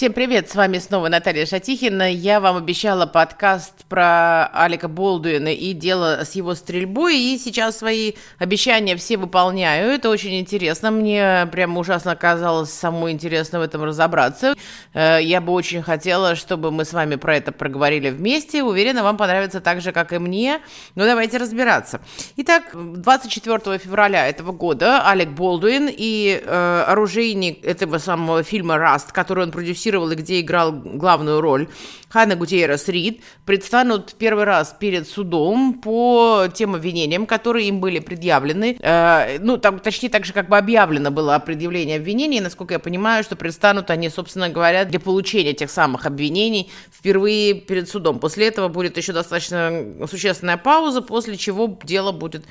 Всем привет, с вами снова Наталья Шатихина. Я вам обещала подкаст про Алика Болдуина и дело с его стрельбой, и сейчас свои обещания все выполняю. Это очень интересно, мне прямо ужасно казалось самой интересно в этом разобраться. Э, я бы очень хотела, чтобы мы с вами про это проговорили вместе. Уверена, вам понравится так же, как и мне. Ну, давайте разбираться. Итак, 24 февраля этого года Алек Болдуин и э, оружейник этого самого фильма «Раст», который он продюсировал, продюсировал и где играл главную роль, Ханна Гутиерес Рид, предстанут первый раз перед судом по тем обвинениям, которые им были предъявлены. Э, ну, там, точнее, так же как бы объявлено было предъявление обвинений, насколько я понимаю, что предстанут они, собственно говоря, для получения тех самых обвинений впервые перед судом. После этого будет еще достаточно существенная пауза, после чего дело будет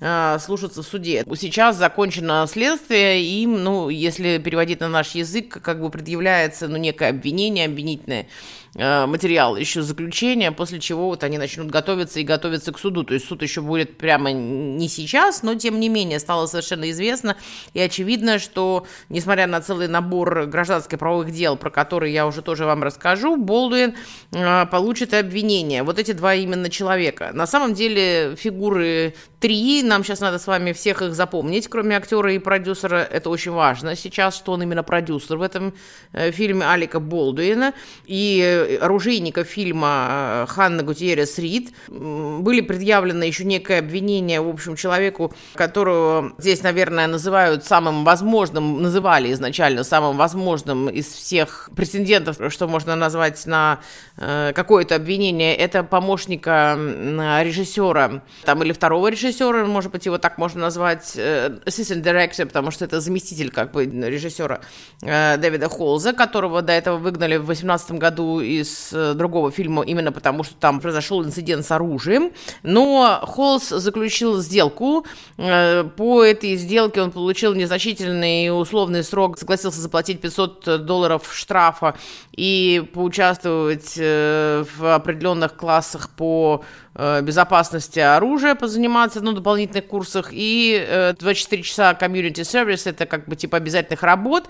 э, слушаться в суде. Сейчас закончено следствие, и ну, если переводить на наш язык, как бы предъявляется, ну, некое обвинение, обвинительное материал еще заключения, после чего вот они начнут готовиться и готовиться к суду. То есть суд еще будет прямо не сейчас, но тем не менее стало совершенно известно и очевидно, что несмотря на целый набор гражданских правовых дел, про которые я уже тоже вам расскажу, Болдуин э, получит обвинение. Вот эти два именно человека. На самом деле фигуры три, нам сейчас надо с вами всех их запомнить, кроме актера и продюсера. Это очень важно сейчас, что он именно продюсер в этом э, фильме Алика Болдуина. И оружейника фильма э, Ханна Гутьеррес Рид. Были предъявлены еще некое обвинение, в общем, человеку, которого здесь, наверное, называют самым возможным, называли изначально самым возможным из всех претендентов, что можно назвать на э, какое-то обвинение. Это помощника режиссера, там, или второго режиссера, может быть, его так можно назвать, э, assistant director, потому что это заместитель, как бы, режиссера Дэвида Холза, которого до этого выгнали в 2018 году из э, другого фильма именно потому, что там произошел инцидент с оружием. Но Холлс заключил сделку. Э, по этой сделке он получил незначительный условный срок, согласился заплатить 500 долларов штрафа и поучаствовать э, в определенных классах по безопасности оружия, позаниматься ну, дополнительных курсах, и 24 часа community service, это как бы типа обязательных работ,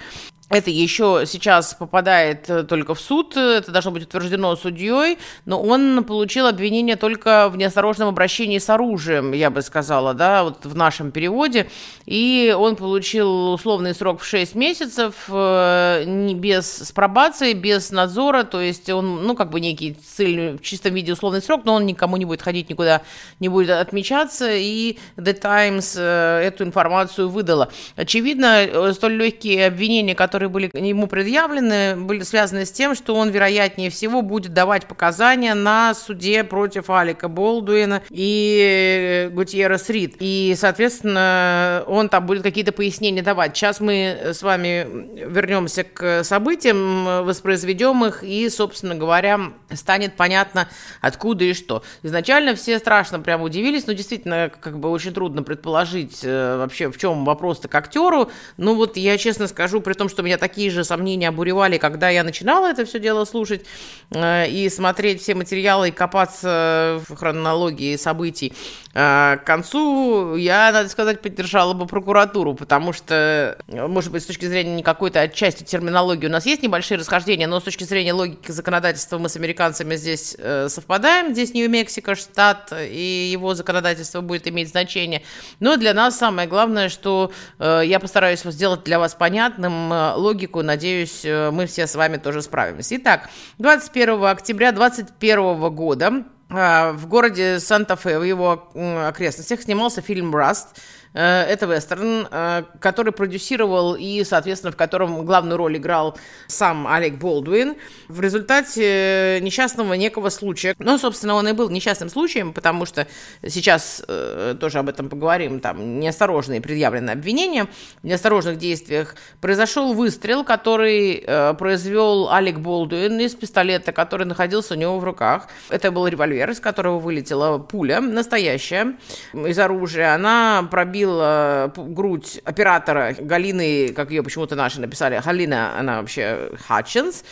это еще сейчас попадает э, только в суд, это должно быть утверждено судьей, но он получил обвинение только в неосторожном обращении с оружием, я бы сказала, да, вот в нашем переводе, и он получил условный срок в 6 месяцев, э, не без, с пробацией, без надзора, то есть он, ну, как бы некий цельный, в чистом виде условный срок, но он никому не будет ходить никуда, не будет отмечаться, и The Times э, эту информацию выдала. Очевидно, столь легкие обвинения, которые были ему предъявлены, были связаны с тем, что он, вероятнее всего, будет давать показания на суде против Алика Болдуина и Гутьеррес Рид. И, соответственно, он там будет какие-то пояснения давать. Сейчас мы с вами вернемся к событиям, воспроизведем их, и, собственно говоря, станет понятно, откуда и что. Изначально все страшно прям удивились, но действительно, как бы очень трудно предположить э, вообще, в чем вопрос-то к актеру. Ну вот я честно скажу, при том, что меня такие же сомнения обуревали, когда я начинала это все дело слушать э, и смотреть все материалы и копаться в хронологии событий. Э, к концу я, надо сказать, поддержала бы прокуратуру, потому что, может быть, с точки зрения не какой-то отчасти терминологии у нас есть небольшие расхождения, но с точки зрения логики законодательства мы с американцами здесь э, совпадаем. Здесь Нью-Мексико, штат, и его законодательство будет иметь значение. Но для нас самое главное, что э, я постараюсь сделать для вас понятным э, логику, надеюсь, э, мы все с вами тоже справимся. Итак, 21 октября 2021 года в городе Санта-Фе, в его окрестностях, снимался фильм «Раст», это вестерн, э, который продюсировал и, соответственно, в котором главную роль играл сам Олег Болдуин. В результате несчастного некого случая, ну, собственно, он и был несчастным случаем, потому что сейчас э, тоже об этом поговорим, там неосторожные предъявленные обвинения, в неосторожных действиях произошел выстрел, который произвел Алек Болдуин из пистолета, который находился у него в руках. Это был револьвер, из которого вылетела пуля, настоящая, из оружия. Она пробила пробила грудь оператора Галины, как ее почему-то наши написали, Галина, она вообще Хатчинс,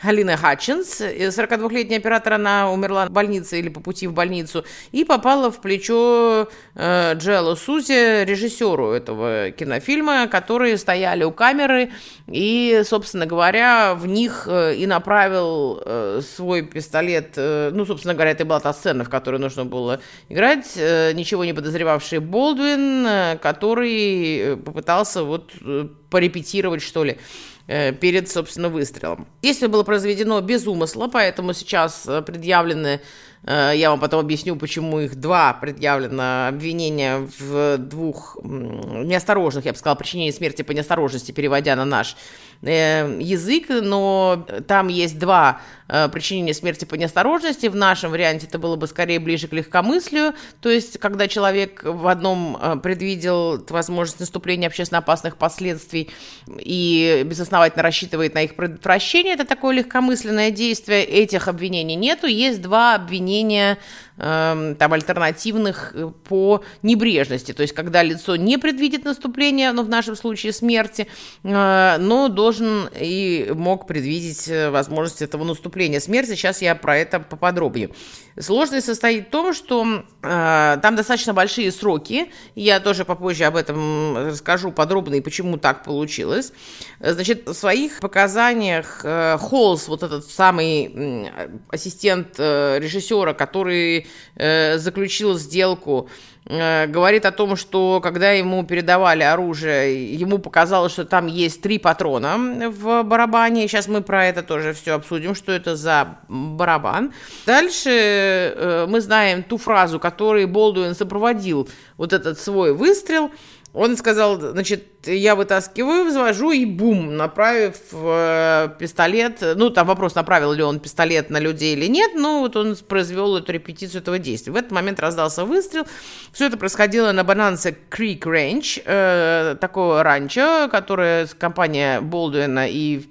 Халина Хатчинс, 42-летняя оператор, она умерла в больнице или по пути в больницу, и попала в плечо э, Джоэлу Соузе, режиссеру этого кинофильма, которые стояли у камеры, и, собственно говоря, в них э, и направил э, свой пистолет, э, ну, собственно говоря, это была та сцена, в которой нужно было играть, э, ничего не подозревавший Болдуин, э, который попытался вот э, порепетировать, что ли, Э, перед, собственно, выстрелом. Действие было произведено без умысла, поэтому сейчас э, предъявлены Э, я вам потом объясню, почему их два предъявлено обвинения в двух неосторожных, я бы сказала, причинении смерти по неосторожности, переводя на наш э, язык, но там есть два э, причинения смерти по неосторожности. В нашем варианте это было бы скорее ближе к легкомыслию, то есть когда человек в одном предвидел возможность наступления общественно опасных последствий и безосновательно рассчитывает на их предотвращение, это такое легкомысленное действие. Этих обвинений нету. Есть два обвинения э, там альтернативных э, по небрежности, то есть когда лицо не предвидит наступления, ну в нашем случае смерти, э, но должен и мог предвидеть э, возможность этого наступления смерти. Сейчас я про это поподробнее. Сложность состоит в том, что э, там достаточно большие сроки. Я тоже попозже об этом расскажу подробно и почему так получилось. Значит, в своих показаниях э, Холлс, вот этот самый э, ассистент э, режиссера, который э, заключил сделку Э, говорит о том, что когда ему передавали оружие, ему показалось, что там есть три патрона в барабане. Сейчас мы про это тоже все обсудим, что это за барабан. Дальше э, мы знаем ту фразу, которой Болдуин сопроводил вот этот свой выстрел – он сказал, значит, я вытаскиваю, взвожу и бум, направив э, пистолет. Ну, там вопрос, направил ли он пистолет на людей или нет, но вот он произвел эту репетицию этого действия. В этот момент раздался выстрел. Все это происходило на Банансе Creek Ranch, э, такое ранчо, которое компания Болдуина и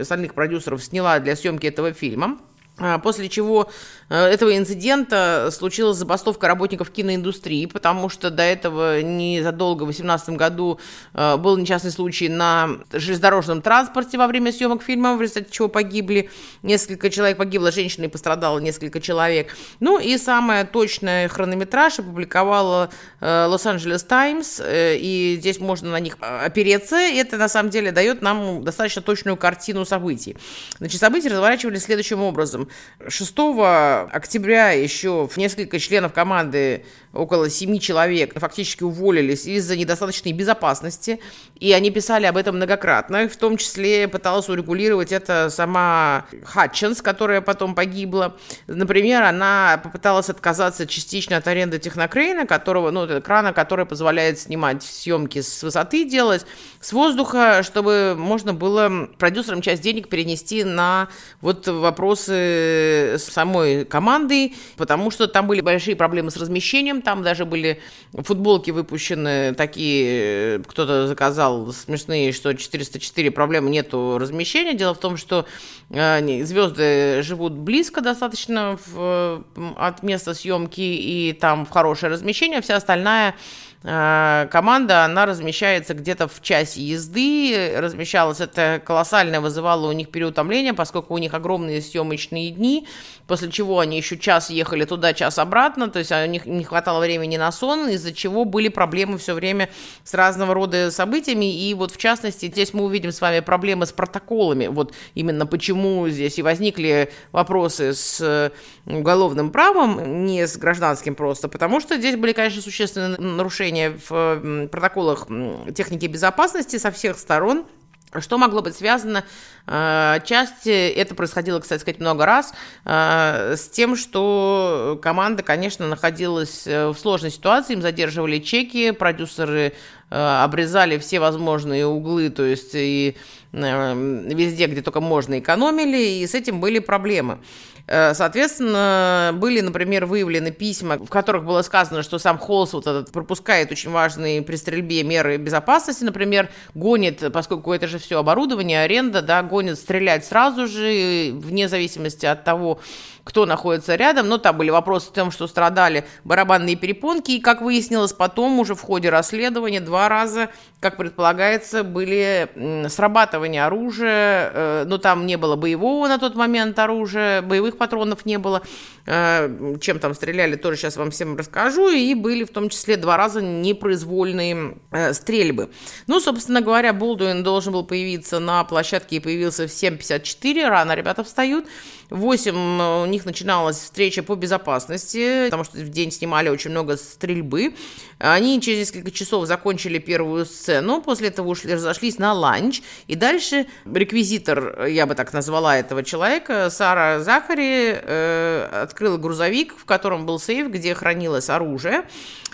остальных продюсеров сняла для съемки этого фильма. А, после чего э, этого инцидента случилась забастовка работников киноиндустрии, потому что до этого незадолго, в 2018 году, э, был несчастный случай на железнодорожном транспорте во время съемок фильма, в результате чего погибли несколько человек, погибла женщина и пострадало несколько человек. Ну и самое точное хронометраж опубликовала Лос-Анджелес э, Таймс, и здесь можно на них опереться, это на самом деле дает нам достаточно точную картину событий. Значит, события разворачивались следующим образом. 6 октября еще несколько членов команды около семи человек фактически уволились из-за недостаточной безопасности, и они писали об этом многократно, в том числе пыталась урегулировать это сама Хатчинс, которая потом погибла. Например, она попыталась отказаться частично от аренды технокрейна, которого, ну, крана, который позволяет снимать съемки с высоты делать, с воздуха, чтобы можно было продюсерам часть денег перенести на вот вопросы самой команды, потому что там были большие проблемы с размещением, там даже были футболки выпущены такие, кто-то заказал смешные, что 404 проблемы нету размещения. Дело в том, что э, звезды живут близко достаточно в, от места съемки, и там в хорошее размещение. Вся остальная Э, команда, она размещается где-то в часе езды. Размещалось это колоссально, вызывало у них переутомление, поскольку у них огромные съемочные дни, после чего они еще час ехали туда, час обратно, то есть у них не хватало времени на сон, из-за чего были проблемы все время с разного рода событиями. И вот в частности, здесь мы увидим с вами проблемы с протоколами. Вот именно почему здесь и возникли вопросы с э, уголовным правом, не с гражданским просто, потому что здесь были, конечно, существенные нарушения нарушения в протоколах техники безопасности со всех сторон. Что могло быть связано? Э, часть, это происходило, кстати сказать, много раз, э, с тем, что команда, конечно, находилась э, в сложной ситуации, им задерживали чеки, продюсеры обрезали все возможные углы, то есть и везде, где только можно, экономили, и с этим были проблемы. Э, соответственно, были, например, выявлены письма, в которых было сказано, что сам Холс вот этот пропускает очень важные при стрельбе меры безопасности, например, гонит, поскольку это же все оборудование, аренда, да, гонит стрелять сразу же, вне зависимости от того, кто находится рядом, но там были вопросы о том, что страдали барабанные перепонки, и, как выяснилось потом, уже в ходе расследования два раза, как предполагается, были срабатывания оружия, э, но там не было боевого на тот момент оружия, боевых патронов не было. Э, чем там стреляли, тоже сейчас вам всем расскажу. И были в том числе два раза непроизвольные э, стрельбы. Ну, собственно говоря, Болдуин должен был появиться на площадке и появился в 7.54. Рано ребята встают. В 8 э, у них начиналась встреча по безопасности, потому что в день снимали очень много стрельбы. Они через несколько часов закончили первую сцену, после этого ушли, разошлись на ланч. И дальше реквизитор, я бы так назвала этого человека, Сара Захари, э, открыла грузовик, в котором был сейф, где хранилось оружие.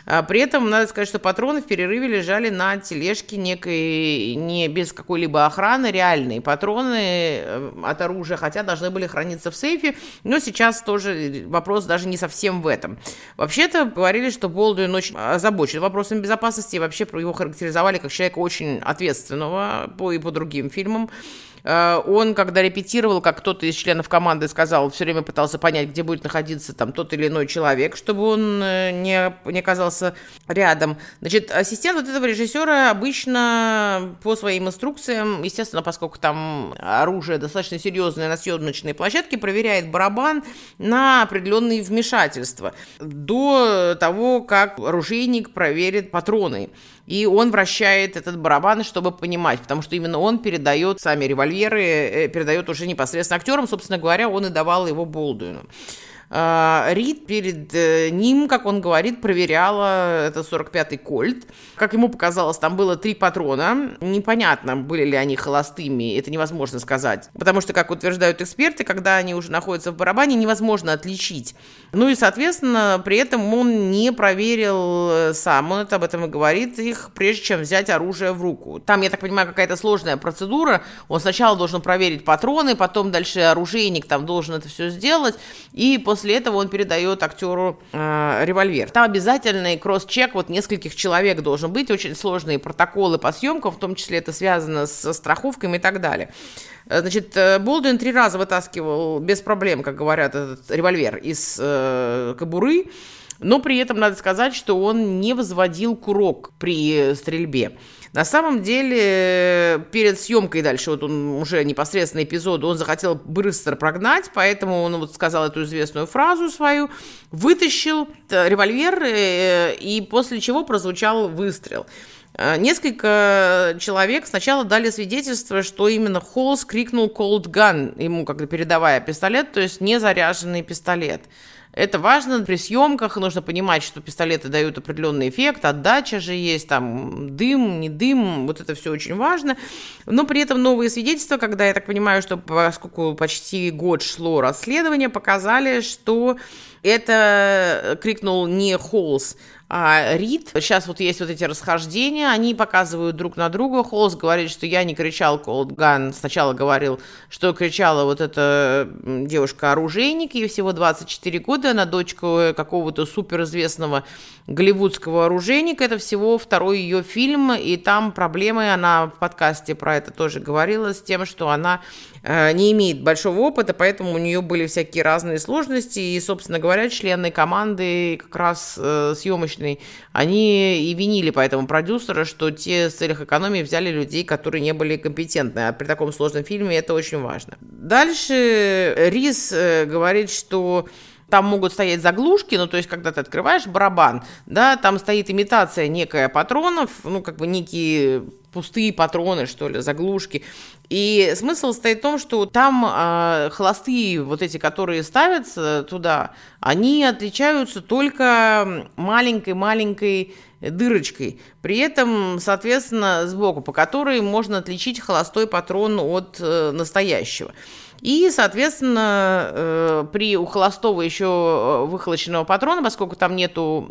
А при этом, надо сказать, что патроны в перерыве лежали на тележке некой, не без какой-либо охраны, реальные патроны э, от оружия, хотя должны были храниться в сейфе, но сейчас тоже вопрос даже не совсем в этом. Вообще-то говорили, что Болдуин очень озабочен вопросами безопасности, и вообще его характеризовали как человека очень ответственного по и по другим фильмам. Э, он, когда репетировал, как кто-то из членов команды сказал, все время пытался понять, где будет находиться там тот или иной человек, чтобы он э, не, не оказался рядом. Значит, ассистент вот этого режиссера обычно по своим инструкциям, естественно, поскольку там оружие достаточно серьезное на съемочной площадке, проверяет барабан на определенные вмешательства до того, как оружейник проверит патроны и он вращает этот барабан, чтобы понимать, потому что именно он передает сами револьверы, э, передает уже непосредственно актерам, собственно говоря, он и давал его Болдуину. А, Рид перед э, ним, как он говорит, проверяла это 45-й кольт. Как ему показалось, там было три патрона. Непонятно, были ли они холостыми, это невозможно сказать. Потому что, как утверждают эксперты, когда они уже находятся в барабане, невозможно отличить. Ну и, соответственно, при этом он не проверил э, сам, он это об этом и говорит, их, прежде чем взять оружие в руку. Там, я так понимаю, какая-то сложная процедура. Он сначала должен проверить патроны, потом дальше оружейник там должен это все сделать, и после после этого он передает актеру э, револьвер. Там обязательный кросс-чек вот нескольких человек должен быть, очень сложные протоколы по съемкам, в том числе это связано со страховками и так далее. Э, значит, э, Болдуин три раза вытаскивал без проблем, как говорят, этот револьвер из э, кобуры, но при этом надо сказать, что он не возводил курок при стрельбе. На самом деле, перед съемкой дальше, вот он уже непосредственно эпизод, он захотел быстро прогнать, поэтому он вот сказал эту известную фразу свою, вытащил револьвер, э, и после чего прозвучал выстрел. Э, несколько человек сначала дали свидетельство, что именно Холлс крикнул «Cold Gun», ему как-то передавая пистолет, то есть не заряженный пистолет. Это важно при съемках, нужно понимать, что пистолеты дают определенный эффект, отдача же есть, там дым, не дым, вот это все очень важно. Но при этом новые свидетельства, когда я так понимаю, что поскольку почти год шло расследование, показали, что это крикнул не Холлс, а Рид. Сейчас вот есть вот эти расхождения, они показывают друг на друга. Холлс говорит, что я не кричал Cold Gun. Сначала говорил, что кричала вот эта девушка-оружейник, ей всего 24 года, она дочка какого-то суперизвестного голливудского оружейника. Это всего второй ее фильм, и там проблемы, она в подкасте про это тоже говорила, с тем, что она э, не имеет большого опыта, поэтому у нее были всякие разные сложности, и, собственно говоря, члены команды как раз э, съемочной они и винили поэтому продюсера, что те с целях экономии взяли людей, которые не были компетентны. А при таком сложном фильме это очень важно. Дальше Рис э, говорит, что там могут стоять заглушки, ну, то есть, когда ты открываешь барабан, да, там стоит имитация некая патронов, ну, как бы некие пустые патроны, что ли, заглушки. И смысл стоит в том, что там э, холостые, вот эти, которые ставятся туда, они отличаются только маленькой-маленькой дырочкой. При этом, соответственно, сбоку, по которой можно отличить холостой патрон от э, настоящего. И, соответственно, э, при у холостого еще э, выхолоченного патрона, поскольку там нету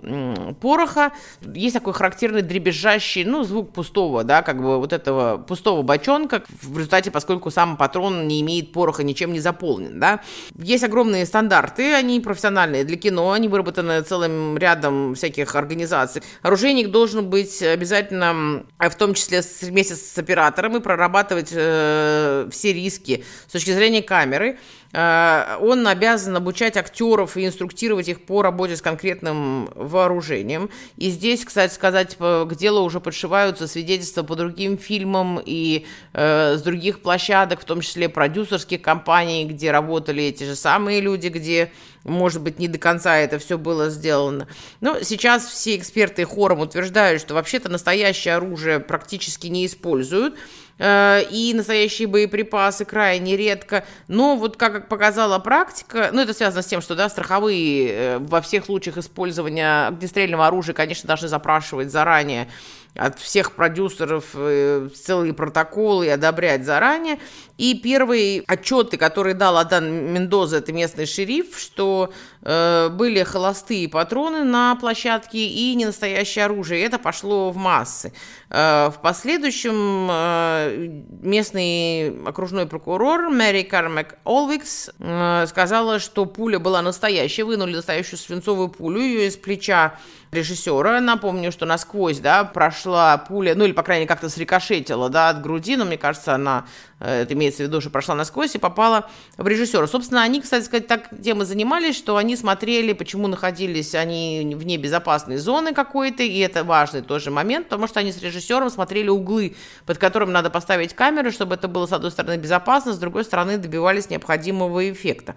пороха, есть такой характерный дребезжащий, ну, звук пустого, да, как бы вот этого пустого бочонка, в результате, поскольку сам патрон не имеет пороха, ничем не заполнен, да. Есть огромные стандарты, они профессиональные для кино, они выработаны целым рядом всяких организаций. Оружейник должен быть обязательно, в том числе вместе с оператором, и прорабатывать э, все риски с точки зрения камеры. Э, он обязан обучать актеров и инструктировать их по работе с конкретным вооружением. И здесь, кстати сказать, к делу уже подшиваются свидетельства по другим фильмам и э, с других площадок, в том числе продюсерских компаний, где работали эти же самые люди, где может быть, не до конца это все было сделано. Но сейчас все эксперты хором утверждают, что вообще-то настоящее оружие практически не используют, э, и настоящие боеприпасы крайне редко. Но вот как показала практика, ну это связано с тем, что да, страховые э, во всех случаях использования огнестрельного оружия, конечно, должны запрашивать заранее от всех продюсеров э, целые протоколы и одобрять заранее. И первые отчеты, которые дал Адан Мендоза, это местный шериф, что э, были холостые патроны на площадке и ненастоящее оружие. Это пошло в массы. Э, в последующем э, местный окружной прокурор Мэри Кармак Олвикс э, сказала, что пуля была настоящая, вынули настоящую свинцовую пулю ее из плеча режиссера. Напомню, что насквозь, да, прошла пуля, ну или, по крайней мере, как-то срикошетила, да, от груди, но мне кажется, она, э, это имеется в виду, что прошла насквозь и попала в режиссера. Собственно, они, кстати сказать, так тем и занимались, что они смотрели, почему находились они вне безопасной зоны какой-то, и это важный тоже момент, потому что они с режиссером смотрели углы, под которым надо поставить камеры, чтобы это было, с одной стороны, безопасно, с другой стороны, добивались необходимого эффекта.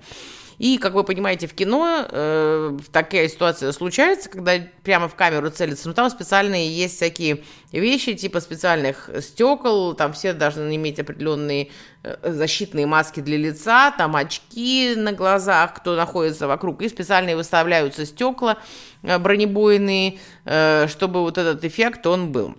И, как вы понимаете, в кино э, такая ситуация случается, когда прямо в камеру целится. Но там специальные есть всякие вещи, типа специальных стекол, там все должны иметь определенные э, защитные маски для лица, там очки на глазах, кто находится вокруг, и специальные выставляются стекла э, бронебойные, э, чтобы вот этот эффект он был.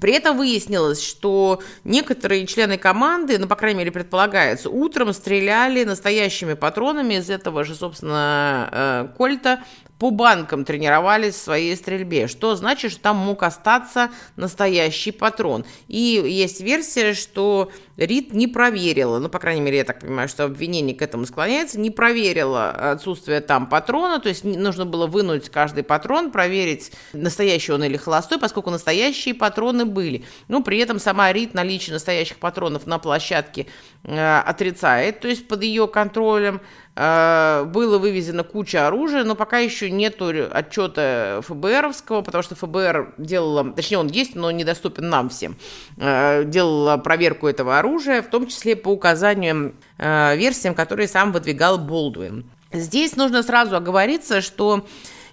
При этом выяснилось, что некоторые члены команды, ну, по крайней мере, предполагается, утром стреляли настоящими патронами из этого же, собственно, э, кольта по банкам тренировались в своей стрельбе, что значит, что там мог остаться настоящий патрон. И есть версия, что Рид не проверила, ну, по крайней мере, я так понимаю, что обвинение к этому склоняется, не проверила отсутствие там патрона, то есть нужно было вынуть каждый патрон, проверить, настоящий он или холостой, поскольку настоящие патроны были. Но при этом сама Рид наличие настоящих патронов на площадке э, отрицает, то есть под ее контролем. Э, было вывезено куча оружия, но пока еще нету отчета ФБРовского, потому что ФБР делала, точнее он есть, но недоступен нам всем, э, делала проверку этого оружия, в том числе по указаниям, э, версиям, которые сам выдвигал Болдуин. Здесь нужно сразу оговориться, что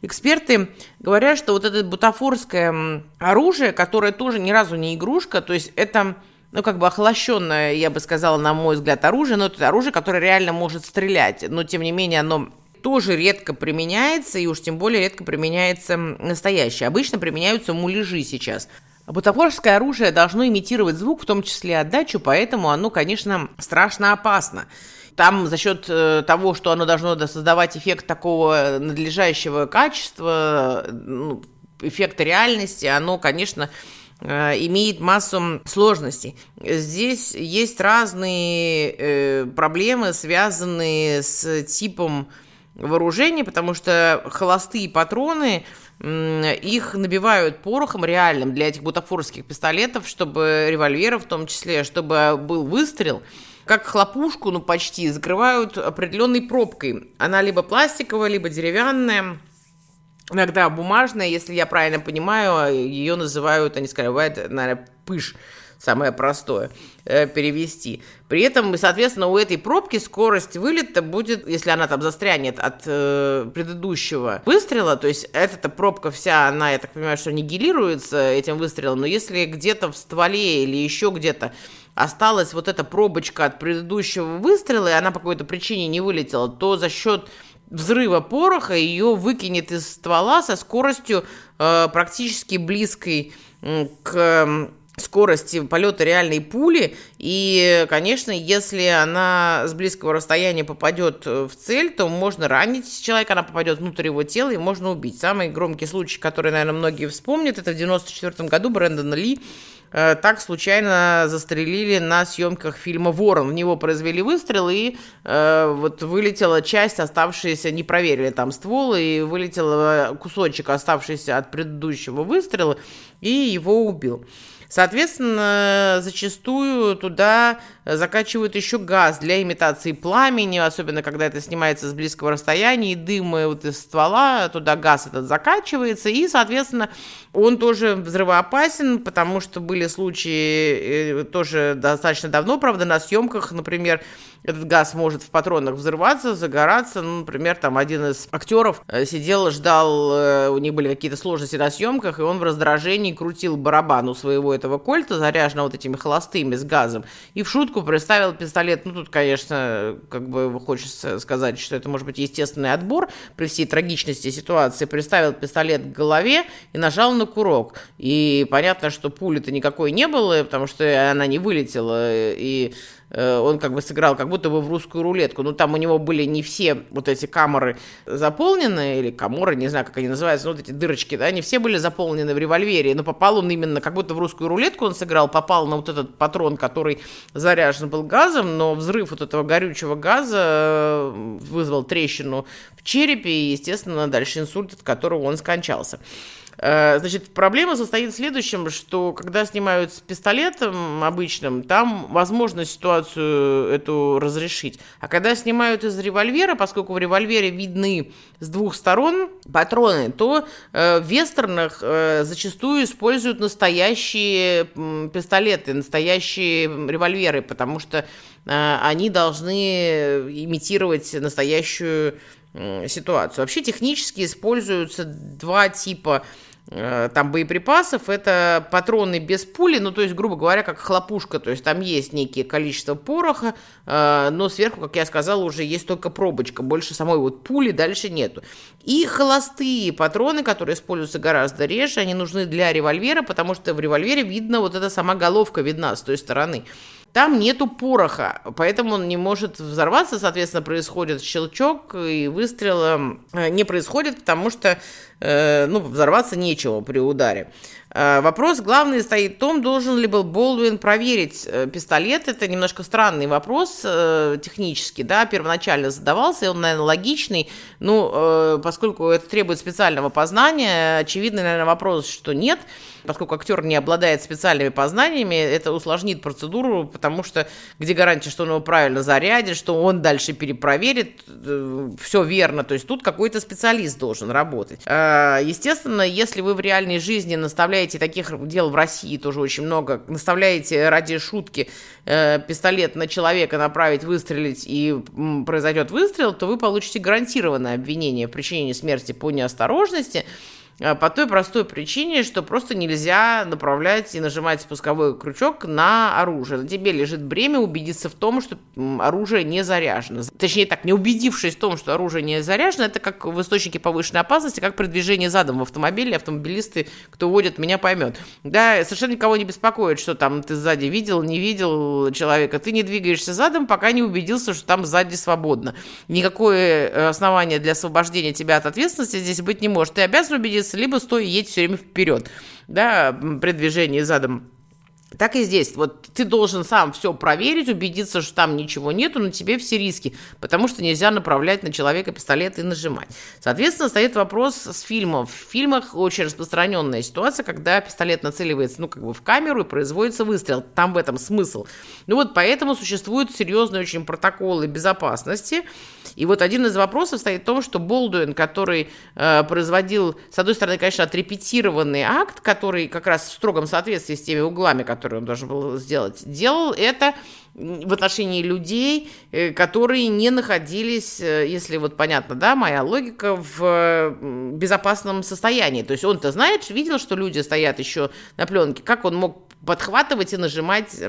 Эксперты говорят, что вот это бутафорское оружие, которое тоже ни разу не игрушка, то есть это ну, как бы охлощенное, я бы сказала, на мой взгляд, оружие, но это оружие, которое реально может стрелять, но, тем не менее, оно тоже редко применяется, и уж тем более редко применяется настоящее. Обычно применяются муляжи сейчас. Бутафорское оружие должно имитировать звук, в том числе отдачу, поэтому оно, конечно, страшно опасно. Там за счет э, того, что оно должно создавать эффект такого надлежащего качества, ну, эффекта реальности, оно, конечно, Э, имеет массу сложностей. Здесь есть разные э, проблемы, связанные с типом вооружения, потому что холостые патроны их набивают порохом реальным для этих бутафорских пистолетов, чтобы револьверов в том числе, чтобы был выстрел, как хлопушку, ну почти, закрывают определенной пробкой. Она либо пластиковая, либо деревянная, иногда бумажная, если я правильно понимаю, ее называют, они скрывают, наверное, пыш, самое простое э, перевести. При этом, соответственно, у этой пробки скорость вылета будет, если она там застрянет от э, предыдущего выстрела, то есть эта пробка вся, она, я так понимаю, что нигилируется этим выстрелом, но если где-то в стволе или еще где-то осталась вот эта пробочка от предыдущего выстрела, и она по какой-то причине не вылетела, то за счет взрыва пороха ее выкинет из ствола со скоростью э, практически близкой э, к скорости полета реальной пули. И, конечно, если она с близкого расстояния попадет в цель, то можно ранить человека, она попадет внутрь его тела и можно убить. Самый громкий случай, который, наверное, многие вспомнят, это в 94 году Брэндона Ли Э, так случайно застрелили на съемках фильма «Ворон». В него произвели выстрел, и э, вот вылетела часть, оставшаяся, не проверили там ствол, и вылетел кусочек, оставшийся от предыдущего выстрела, и его убил. Соответственно, зачастую туда закачивают еще газ для имитации пламени, особенно когда это снимается с близкого расстояния, и дым вот из ствола, туда газ этот закачивается, и, соответственно, он тоже взрывоопасен, потому что были случаи э, тоже достаточно давно, правда, на съемках, например, этот газ может в патронах взрываться, загораться. Ну, например, там один из актеров э, сидел, ждал, э, у них были какие-то сложности на съемках, и он в раздражении крутил барабан у своего этого кольта, заряженного вот этими холостыми с газом, и в шутку приставил пистолет. Ну, тут, конечно, как бы хочется сказать, что это может быть естественный отбор при всей трагичности ситуации. Приставил пистолет к голове и нажал на курок. И понятно, что пули-то никакой не было, потому что она не вылетела, и он как бы сыграл как будто бы в русскую рулетку. Ну, там у него были не все вот эти камеры заполнены, или каморы, не знаю, как они называются, ну, вот эти дырочки, да, не все были заполнены в револьвере, но попал он именно как будто в русскую рулетку он сыграл, попал на вот этот патрон, который заряжен был газом, но взрыв вот этого горючего газа э, вызвал трещину в черепе, и, естественно, дальше инсульт, от которого он скончался. Э, значит, проблема состоит в следующем, что когда снимают с пистолетом обычным, там возможно ситуацию эту разрешить. А когда снимают из револьвера, поскольку в револьвере видны с двух сторон патроны, то э, в вестернах э, зачастую используют настоящие пистолеты, настоящие револьверы, потому что э, они должны имитировать настоящую ситуацию. Вообще технически используются два типа там боеприпасов, это патроны без пули, ну, то есть, грубо говоря, как хлопушка, то есть там есть некие количество пороха, э, но сверху, как я сказала, уже есть только пробочка, больше самой вот пули дальше нету. И холостые патроны, которые используются гораздо реже, они нужны для револьвера, потому что в револьвере видно, вот эта сама головка видна с той стороны. Там нету пороха, поэтому он не может взорваться, соответственно, происходит щелчок, и выстрела э, не происходит, потому что э, ну, взорваться нечего при ударе. Э, вопрос главный стоит в том, должен ли был Болдуин проверить пистолет. Это немножко странный вопрос технически, да, первоначально задавался, и он, наверное, логичный. Ну, поскольку это требует специального познания, очевидный, наверное, вопрос, что нет – поскольку актер не обладает специальными познаниями, это усложнит процедуру, потому что где гарантия, что он его правильно зарядит, что он дальше перепроверит, э, все верно, то есть тут какой-то специалист должен работать. А, естественно, если вы в реальной жизни наставляете таких дел в России тоже очень много, наставляете ради шутки э, пистолет на человека направить, выстрелить и произойдет выстрел, то вы получите гарантированное обвинение в причинении смерти по неосторожности, по той простой причине, что просто нельзя направлять и нажимать спусковой крючок на оружие. На тебе лежит бремя убедиться в том, что оружие не заряжено. Точнее так, не убедившись в том, что оружие не заряжено, это как в источнике повышенной опасности, как при движении задом в автомобиле. Автомобилисты, кто водит, меня поймет. Да, совершенно никого не беспокоит, что там ты сзади видел, не видел человека. Ты не двигаешься задом, пока не убедился, что там сзади свободно. Никакое э, основание для освобождения тебя от ответственности здесь быть не может. Ты обязан убедиться двигаться, либо стой едь все время вперед, да, при движении задом. Так и здесь. Вот ты должен сам все проверить, убедиться, что там ничего нету, но тебе все риски, потому что нельзя направлять на человека пистолет и нажимать. Соответственно, стоит вопрос с фильмом. В фильмах очень распространенная ситуация, когда пистолет нацеливается, ну, как бы в камеру и производится выстрел. Там в этом смысл. Ну вот поэтому существуют серьезные очень протоколы безопасности. И вот один из вопросов стоит в том, что Болдуин, который э, производил, с одной стороны, конечно, отрепетированный акт, который как раз в строгом соответствии с теми углами, которые он должен был сделать, делал это в отношении людей, э, которые не находились, э, если вот понятно, да, моя логика, в безопасном состоянии. То есть он-то знает, видел, что люди стоят еще на пленке, как он мог подхватывать и нажимать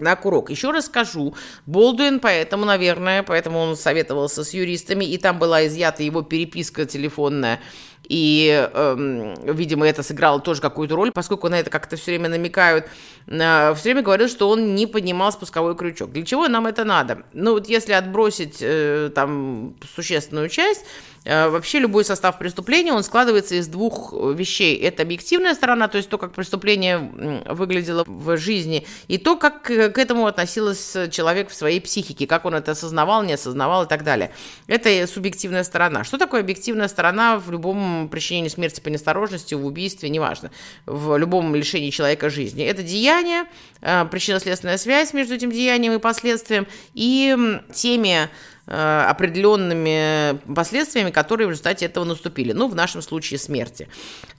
на курок. Еще раз скажу, Болдуин, поэтому, наверное, поэтому он советовался с юристами, и там была изъята его переписка телефонная и, э, видимо, это сыграло тоже какую-то роль, поскольку на это как-то все время намекают. Э, все время говорил, что он не поднимал спусковой крючок. Для чего нам это надо? Ну, вот если отбросить э, там существенную часть, Э, вообще любой состав преступления, он складывается из двух вещей. Это объективная сторона, то есть то, как преступление выглядело в жизни, и то, как к этому относился человек в своей психике, как он это осознавал, не осознавал и так далее. Это субъективная сторона. Что такое объективная сторона в любом причинении смерти по неосторожности, в убийстве, неважно, в любом лишении человека жизни? Это деяние, э, причинно-следственная связь между этим деянием и последствием, и теми Э, определенными последствиями, которые в результате этого наступили. Ну, в нашем случае смерти.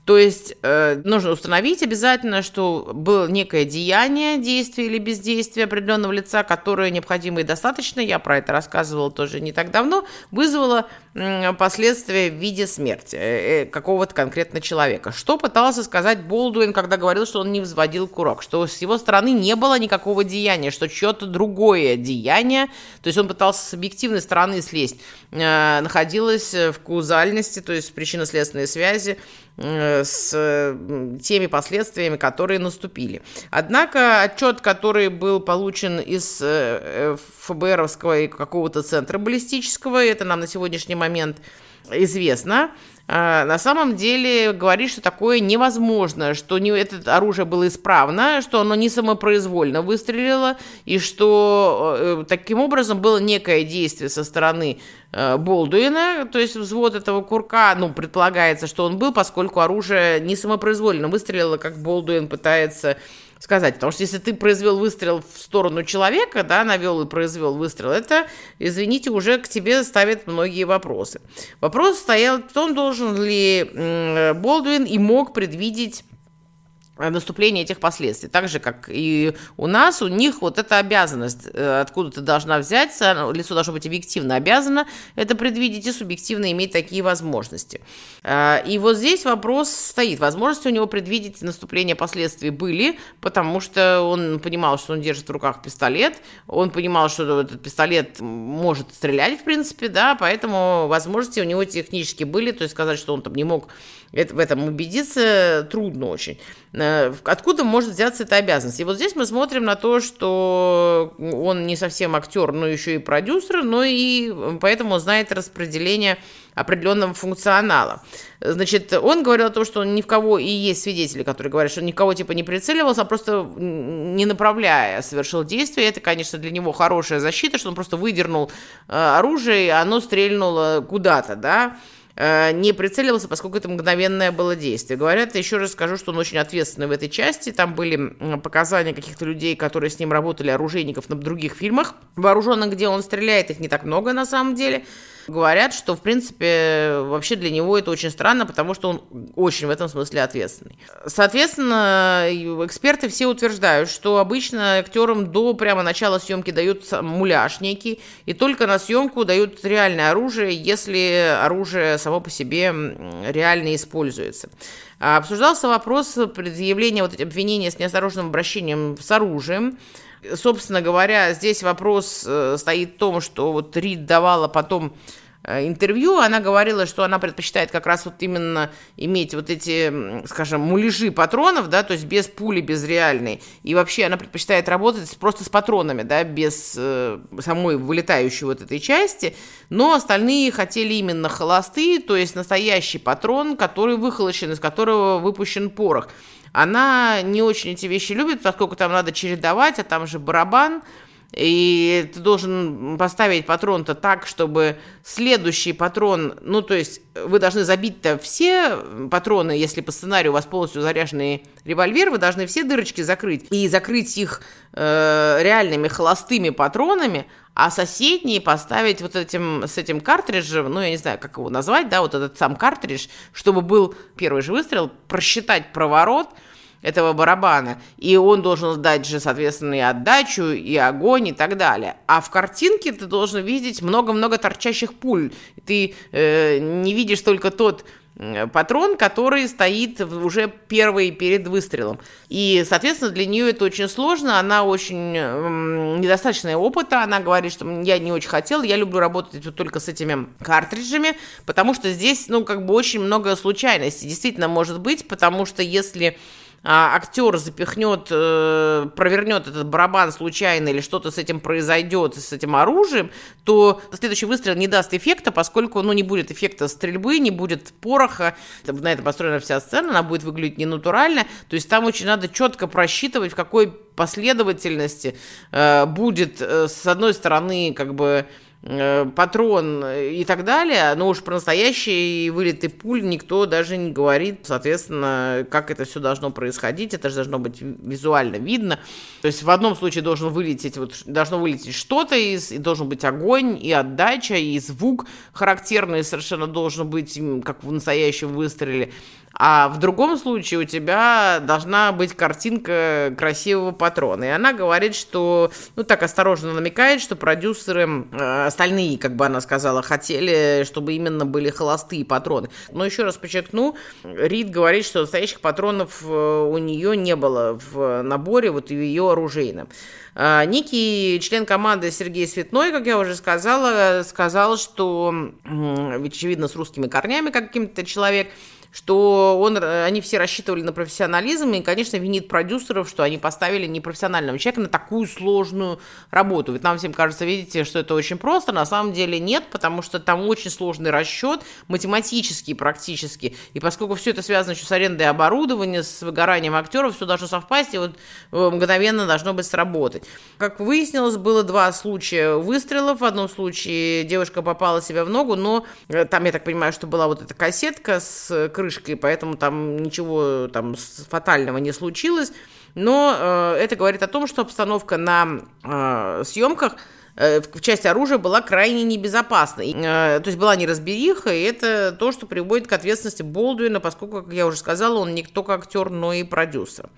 То есть э, нужно установить обязательно, что было некое деяние, действие или бездействие определенного лица, которое необходимо и достаточно, я про это рассказывала тоже не так давно, вызвало э, последствия в виде смерти э, э, какого-то конкретного человека. Что пытался сказать Болдуин, когда говорил, что он не взводил курок, что с его стороны не было никакого деяния, что чье-то другое деяние, то есть он пытался с объективной стороны слезть, э, находилась в каузальности, то есть причинно-следственной связи с теми последствиями, которые наступили. Однако отчет, который был получен из э, ФБРовского и какого-то центра баллистического, это нам на сегодняшний момент известно, на самом деле говорит, что такое невозможно, что не, это оружие было исправно, что оно не самопроизвольно выстрелило, и что э, таким образом было некое действие со стороны э, Болдуина, то есть взвод этого курка, ну, предполагается, что он был, поскольку оружие не самопроизвольно выстрелило, как Болдуин пытается сказать. Потому что если ты произвел выстрел в сторону человека, да, навел и произвел выстрел, это, извините, уже к тебе ставят многие вопросы. Вопрос стоял в том, должен ли Болдуин и мог предвидеть наступления этих последствий. Так же, как и у нас, у них вот эта обязанность э, откуда-то должна взяться, лицо должно быть объективно обязано это предвидеть и субъективно иметь такие возможности. Э, и вот здесь вопрос стоит. Возможности у него предвидеть наступление последствий были, потому что он понимал, что он держит в руках пистолет, он понимал, что этот пистолет может стрелять, в принципе, да, поэтому возможности у него технически были, то есть сказать, что он там не мог в этом убедиться трудно очень. Э, откуда может взяться эта обязанность? И вот здесь мы смотрим на то, что он не совсем актер, но еще и продюсер, но и поэтому знает распределение определенного функционала. Значит, он говорил о том, что ни в кого, и есть свидетели, которые говорят, что он ни кого типа не прицеливался, а просто не направляя совершил действие. Это, конечно, для него хорошая защита, что он просто выдернул э, оружие, и оно стрельнуло куда-то, да. Э, не прицеливался, поскольку это мгновенное было действие. Говорят, еще раз скажу, что он очень ответственный в этой части. Там были показания каких-то людей, которые с ним работали, оружейников на других фильмах. Вооруженных, где он стреляет, их не так много на самом деле говорят, что, в принципе, вообще для него это очень странно, потому что он очень в этом смысле ответственный. Соответственно, эксперты все утверждают, что обычно актерам до прямо начала съемки дают муляж некий, и только на съемку дают реальное оружие, если оружие само по себе реально используется. Обсуждался вопрос предъявления вот обвинения с неосторожным обращением с оружием. Собственно говоря, здесь вопрос э, стоит в том, что вот Рид давала потом интервью, она говорила, что она предпочитает как раз вот именно иметь вот эти, скажем, муляжи патронов, да, то есть без пули, без реальной. И вообще она предпочитает работать просто с патронами, да, без э, самой вылетающей вот этой части. Но остальные хотели именно холостые, то есть настоящий патрон, который выхолощен, из которого выпущен порох. Она не очень эти вещи любит, поскольку там надо чередовать, а там же барабан, и ты должен поставить патрон-то так, чтобы следующий патрон, ну, то есть вы должны забить-то все патроны, если по сценарию у вас полностью заряженный револьвер, вы должны все дырочки закрыть и закрыть их э, реальными холостыми патронами, а соседние поставить вот этим, с этим картриджем, ну, я не знаю, как его назвать, да, вот этот сам картридж, чтобы был первый же выстрел, просчитать проворот этого барабана, и он должен дать же, соответственно, и отдачу, и огонь, и так далее. А в картинке ты должен видеть много-много торчащих пуль. Ты э, не видишь только тот патрон, который стоит уже первый перед выстрелом. И, соответственно, для нее это очень сложно, она очень недостаточная опыта, она говорит, что я не очень хотела, я люблю работать вот только с этими картриджами, потому что здесь, ну, как бы очень много случайностей, действительно может быть, потому что если а, актер запихнет, э, провернет этот барабан случайно или что-то с этим произойдет, с этим оружием, то следующий выстрел не даст эффекта, поскольку ну, не будет эффекта стрельбы, не будет пороха. На это построена вся сцена, она будет выглядеть ненатурально. То есть там очень надо четко просчитывать, в какой последовательности э, будет, э, с одной стороны, как бы патрон и так далее, но уж про настоящий вылет и пуль никто даже не говорит, соответственно, как это все должно происходить, это же должно быть визуально видно. То есть в одном случае должен вылететь, вот, должно вылететь что-то, и, и должен быть огонь, и отдача, и звук характерный совершенно должен быть, как в настоящем выстреле. А в другом случае у тебя должна быть картинка красивого патрона. И она говорит, что, ну так осторожно намекает, что продюсеры, э, остальные, как бы она сказала, хотели, чтобы именно были холостые патроны. Но еще раз подчеркну, Рид говорит, что настоящих патронов э, у нее не было в наборе, вот в ее оружейном. А, некий член команды Сергей Светной, как я уже сказала, сказал, что, очевидно, с русскими корнями каким-то человек, что он, э, они все рассчитывали на профессионализм, и, конечно, винит продюсеров, что они поставили непрофессионального человека на такую сложную работу. Ведь нам всем кажется, видите, что это очень просто, на самом деле нет, потому что там очень сложный расчет, математический практически, и поскольку все это связано еще с арендой оборудования, с выгоранием актеров, все должно совпасть, и вот э, мгновенно должно быть сработать. Как выяснилось, было два случая выстрелов, в одном случае девушка попала себе в ногу, но э, там, я так понимаю, что была вот эта кассетка с крышкой, поэтому там ничего там фатального не случилось. Но э, это говорит о том, что обстановка на э, съемках э, в части оружия была крайне небезопасной. Э, то есть была неразбериха, и это то, что приводит к ответственности Болдуина, поскольку, как я уже сказала, он не только актер, но и продюсер.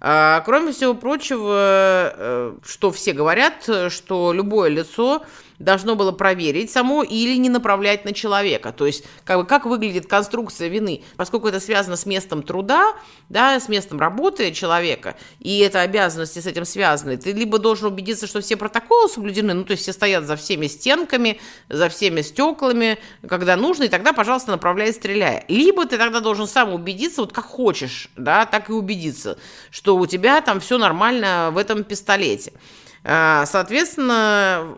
А, кроме всего прочего, э, что все говорят, что любое лицо должно было проверить само или не направлять на человека. То есть, как, бы, как выглядит конструкция вины. Поскольку это связано с местом труда, да, с местом работы человека, и это обязанности с этим связаны, ты либо должен убедиться, что все протоколы соблюдены, ну, то есть все стоят за всеми стенками, за всеми стеклами, когда нужно, и тогда, пожалуйста, направляй, стреляй. Либо ты тогда должен сам убедиться, вот как хочешь, да, так и убедиться, что у тебя там все нормально в этом пистолете. А, соответственно,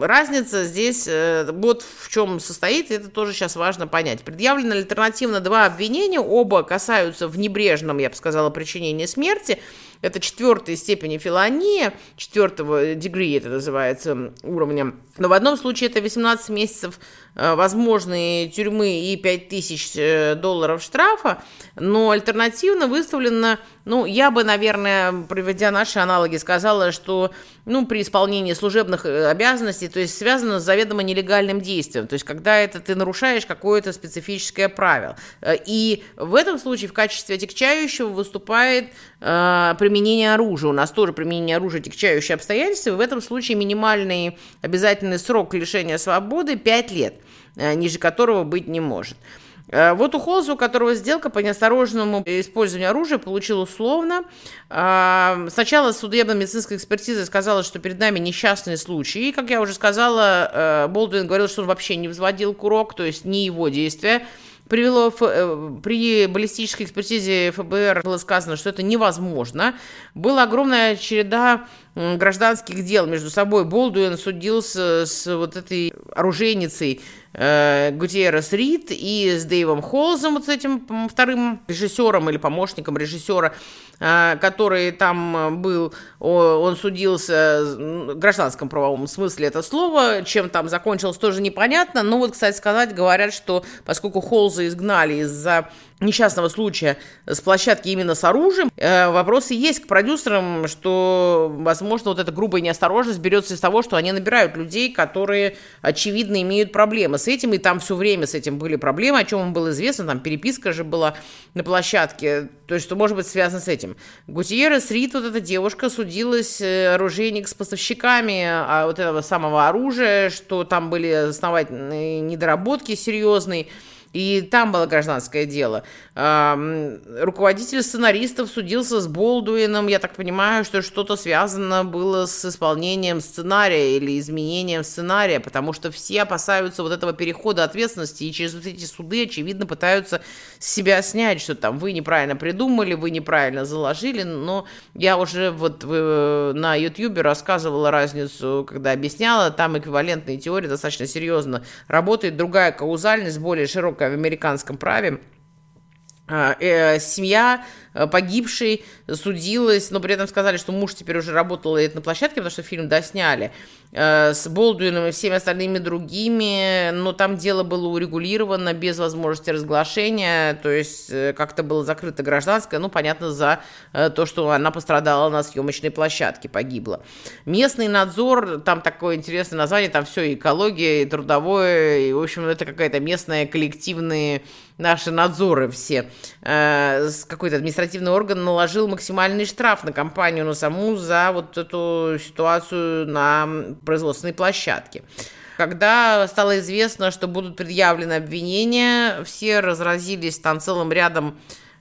разница здесь э, вот в чем состоит, это тоже сейчас важно понять. Предъявлено альтернативно два обвинения, оба касаются в небрежном, я бы сказала, причинении смерти. Это четвертой степени филония, четвертого дегри это называется уровня. Но в одном случае это 18 месяцев э, возможной тюрьмы и 5000 э, долларов штрафа, но альтернативно выставлено, ну, я бы, наверное, приводя наши аналоги, сказала, что, ну, при исполнении служебных э, обязанностей, то есть связано с заведомо нелегальным действием, то есть когда это ты нарушаешь какое-то специфическое правило. И в этом случае в качестве отягчающего выступает э, применение оружия. У нас тоже применение оружия тягчающие обстоятельства, в этом случае минимальный обязательный срок лишения свободы 5 лет, э, ниже которого быть не может. Э, вот у Холза, у которого сделка по неосторожному использованию оружия получил условно. Э, сначала судебно-медицинская экспертиза сказала, что перед нами несчастный случай. И, как я уже сказала, Болдуин говорил, что он вообще не взводил курок, то есть не его действия привело э, при баллистической экспертизе ФБР было сказано, что это невозможно. Была огромная череда гражданских дел между собой. Болдуин судился с вот этой оружейницей э, Гутиеррес Рид и с Дэйвом Холзом, вот с этим вторым режиссером или помощником режиссера, э, который там был, он судился в гражданском правовом смысле это слово, чем там закончилось тоже непонятно, но вот, кстати сказать, говорят, что поскольку Холза изгнали из-за несчастного случая с площадки именно с оружием, э, вопросы есть к продюсерам, что, возможно, вот эта грубая неосторожность берется из того, что они набирают людей, которые, очевидно, имеют проблемы. С этим, и там все время с этим были проблемы, о чем им было известно, там переписка же была на площадке, то есть, что может быть связано с этим. Гутьеррес Рид, вот эта девушка, судилась, э, оружейник с поставщиками а вот этого самого оружия, что там были основательные недоработки серьезные, и там было гражданское дело. Руководитель сценаристов судился с Болдуином. Я так понимаю, что что-то связано было с исполнением сценария или изменением сценария, потому что все опасаются вот этого перехода ответственности и через вот эти суды, очевидно, пытаются себя снять, что там вы неправильно придумали, вы неправильно заложили. Но я уже вот э, на YouTube рассказывала разницу, когда объясняла, там эквивалентная теория достаточно серьезно работает, другая каузальность, более широкая в американском праве, э, семья э, погибшей судилась, но при этом сказали, что муж теперь уже работал на площадке, потому что фильм досняли, э, с Болдуином и всеми остальными другими, но там дело было урегулировано без возможности разглашения, то есть как-то было закрыто гражданское, ну, понятно, за то, что она пострадала на съемочной площадке, погибла. Местный надзор, там такое интересное название, там все, экология, и трудовое, и, в общем, это какая-то местная коллективная наши надзоры все, э, какой-то административный орган наложил максимальный штраф на компанию, на саму за вот эту ситуацию на производственной площадке. Когда стало известно, что будут предъявлены обвинения, все разразились там целым рядом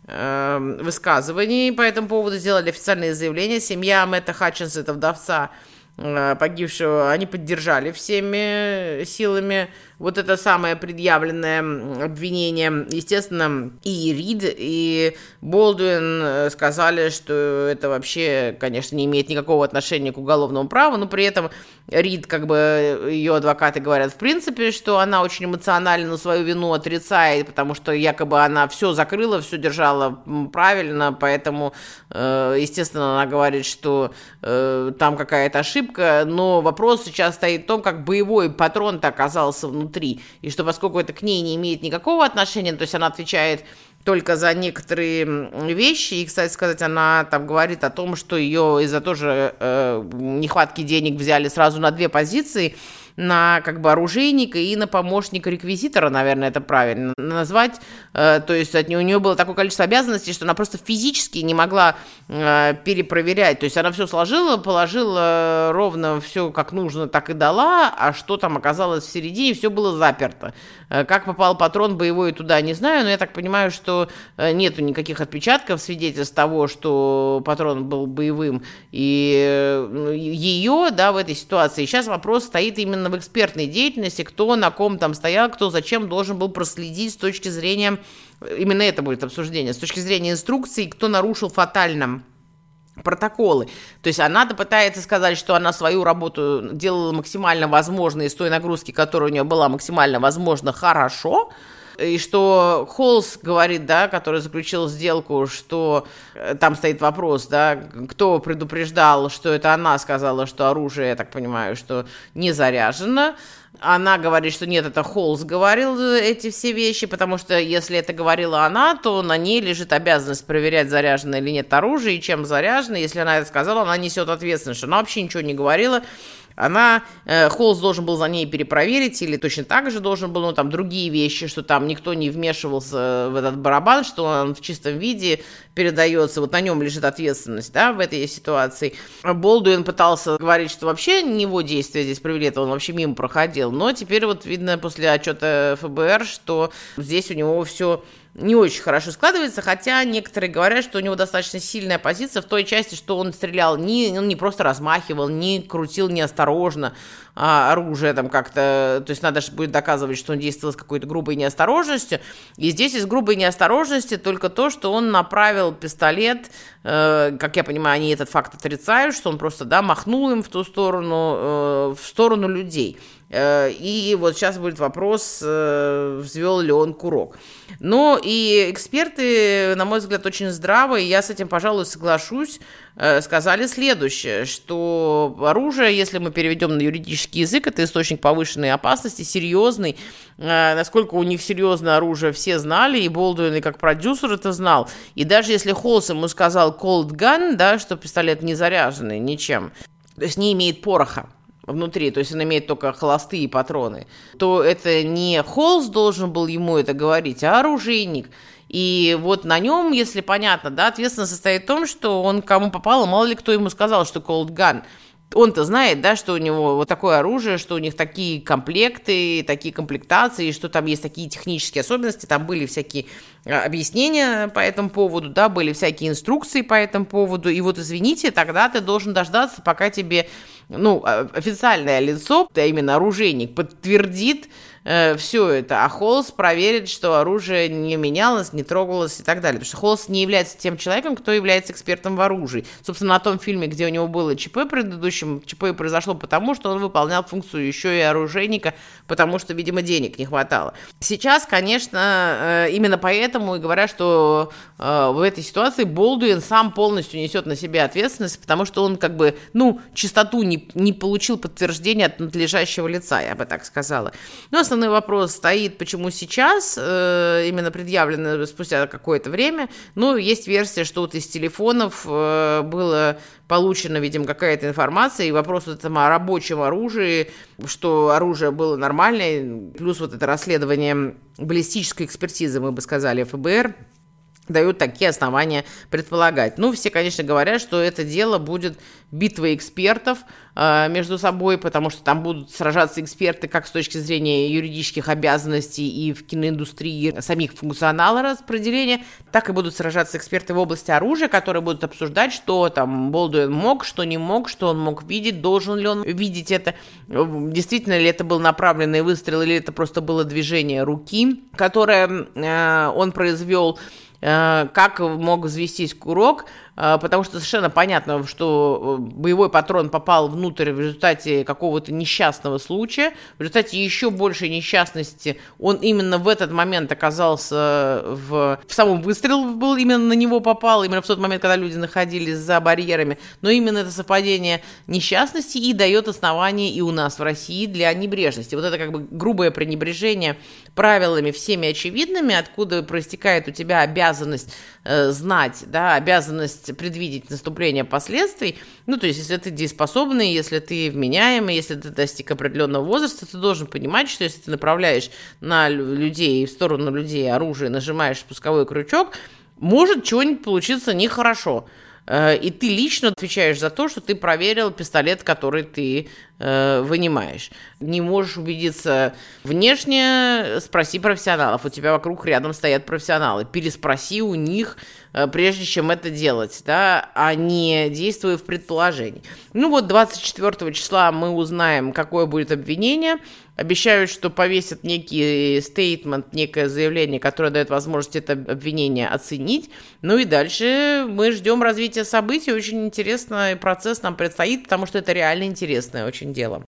э, высказываний по этому поводу, сделали официальные заявления. Семья Мэтта Хатчинса, это вдовца э, погибшего, они поддержали всеми силами вот это самое предъявленное обвинение, естественно, и Рид, и Болдуин э, сказали, что это вообще, конечно, не имеет никакого отношения к уголовному праву, но при этом Рид, как бы ее адвокаты говорят, в принципе, что она очень эмоционально свою вину отрицает, потому что якобы она все закрыла, все держала правильно, поэтому, э, естественно, она говорит, что э, там какая-то ошибка, но вопрос сейчас стоит в том, как боевой патрон-то оказался внутри внутри, и что поскольку это к ней не имеет никакого отношения, то есть она отвечает только за некоторые вещи. И, кстати сказать, она там говорит о том, что ее из-за тоже э, нехватки денег взяли сразу на две позиции – на как бы оружейника и на помощника реквизитора, наверное, это правильно назвать. Э, то есть от нее, у нее было такое количество обязанностей, что она просто физически не могла э, перепроверять. То есть она все сложила, положила ровно все как нужно, так и дала, а что там оказалось в середине, все было заперто. Э, как попал патрон боевой туда, не знаю, но я так понимаю, что нету никаких отпечатков, свидетельств того, что патрон был боевым, и ее, да, в этой ситуации. Сейчас вопрос стоит именно именно в экспертной деятельности, кто на ком там стоял, кто зачем должен был проследить с точки зрения, именно это будет обсуждение, с точки зрения инструкции, кто нарушил фатально протоколы. То есть она-то пытается сказать, что она свою работу делала максимально возможно из той нагрузки, которая у нее была максимально возможно хорошо, и что Холс говорит, да, который заключил сделку, что э, там стоит вопрос, да, кто предупреждал, что это она сказала, что оружие, я так понимаю, что не заряжено. Она говорит, что нет, это Холс говорил эти все вещи, потому что если это говорила она, то на ней лежит обязанность проверять, заряжено или нет оружие, и чем заряжено. Если она это сказала, она несет ответственность, что она вообще ничего не говорила, она, э, Холлс должен был за ней перепроверить, или точно так же должен был, ну, там, другие вещи, что там никто не вмешивался в этот барабан, что он в чистом виде передается, вот на нем лежит ответственность, да, в этой ситуации. Болдуин пытался говорить, что вообще его действия здесь привели, это он вообще мимо проходил, но теперь вот видно после отчета ФБР, что здесь у него все не очень хорошо складывается, хотя некоторые говорят, что у него достаточно сильная позиция в той части, что он стрелял не, он не просто размахивал, не крутил неосторожно а, оружие там как-то, то есть надо же будет доказывать, что он действовал с какой-то грубой неосторожностью, и здесь из грубой неосторожности только то, что он направил пистолет, э, как я понимаю, они этот факт отрицают, что он просто, да, махнул им в ту сторону, э, в сторону людей. Э, и вот сейчас будет вопрос, э, взвел ли он курок. Ну и эксперты, на мой взгляд, очень здравые, я с этим, пожалуй, соглашусь, э, сказали следующее, что оружие, если мы переведем на юридический язык, это источник повышенной опасности, серьезный. Насколько у них серьезное оружие, все знали, и Болдуин, и как продюсер это знал. И даже если Холс ему сказал cold gun, да, что пистолет не заряженный ничем, то есть не имеет пороха, внутри, то есть он имеет только холостые патроны, то это не Холс должен был ему это говорить, а оружейник. И вот на нем, если понятно, да, ответственность состоит в том, что он кому попало, мало ли кто ему сказал, что cold gun. Он-то знает, да, что у него вот такое оружие, что у них такие комплекты, такие комплектации, что там есть такие технические особенности, там были всякие а, объяснения по этому поводу, да, были всякие инструкции по этому поводу, и вот извините, тогда ты должен дождаться, пока тебе, ну, официальное лицо, а именно оружейник, подтвердит, э, все это, а Холс проверит, что оружие не менялось, не трогалось и так далее. Потому что Холс не является тем человеком, кто является экспертом в оружии. Собственно, на том фильме, где у него было ЧП предыдущем, ЧП произошло потому, что он выполнял функцию еще и оружейника, потому что, видимо, денег не хватало. Сейчас, конечно, э, именно поэтому и говорят, что э, в этой ситуации Болдуин сам полностью несет на себя ответственность, потому что он как бы, ну, чистоту не, не получил подтверждения от надлежащего лица, я бы так сказала. Но основной вопрос стоит, почему сейчас, э, именно предъявлено спустя какое-то время. Ну, есть версия, что вот из телефонов э, было получена, видимо, какая-то информация, и вопрос вот этом о рабочем оружии, что оружие было нормальное, плюс вот это расследование баллистической экспертизы, мы бы сказали, ФБР, дают такие основания предполагать. Ну, все, конечно, говорят, что это дело будет битвой экспертов э, между собой, потому что там будут сражаться эксперты как с точки зрения юридических обязанностей и в киноиндустрии самих функционала распределения, так и будут сражаться эксперты в области оружия, которые будут обсуждать, что там Болдуин мог, что не мог, что он мог видеть, должен ли он видеть это, действительно ли это был направленный выстрел, или это просто было движение руки, которое э, он произвел как мог взвестись курок, э, потому что совершенно понятно, что э, боевой патрон попал внутрь в результате какого-то несчастного случая, в результате еще большей несчастности он именно в этот момент оказался в... В самом выстрел был именно на него попал, именно в тот момент, когда люди находились за барьерами, но именно это совпадение несчастности и дает основание и у нас в России для небрежности. Вот это как бы грубое пренебрежение правилами всеми очевидными, откуда проистекает у тебя обязанность э, знать, да, обязанность предвидеть наступление последствий. Ну, то есть, если ты дееспособный, если ты вменяемый, если ты достиг определенного возраста, ты должен понимать, что если ты направляешь на людей, в сторону людей оружие, нажимаешь спусковой крючок, может что-нибудь получиться нехорошо. Э, и ты лично отвечаешь за то, что ты проверил пистолет, который ты э, вынимаешь. Не можешь убедиться внешне, спроси профессионалов. У тебя вокруг рядом стоят профессионалы. Переспроси у них, э, прежде чем это делать, да, а не действуя в предположении. Ну вот 24 числа мы узнаем, какое будет обвинение. Обещают, что повесят некий стейтмент, некое заявление, которое дает возможность это обвинение оценить. Ну и дальше мы ждем развития событий. Очень интересный процесс нам предстоит, потому что это реально интересное очень дело.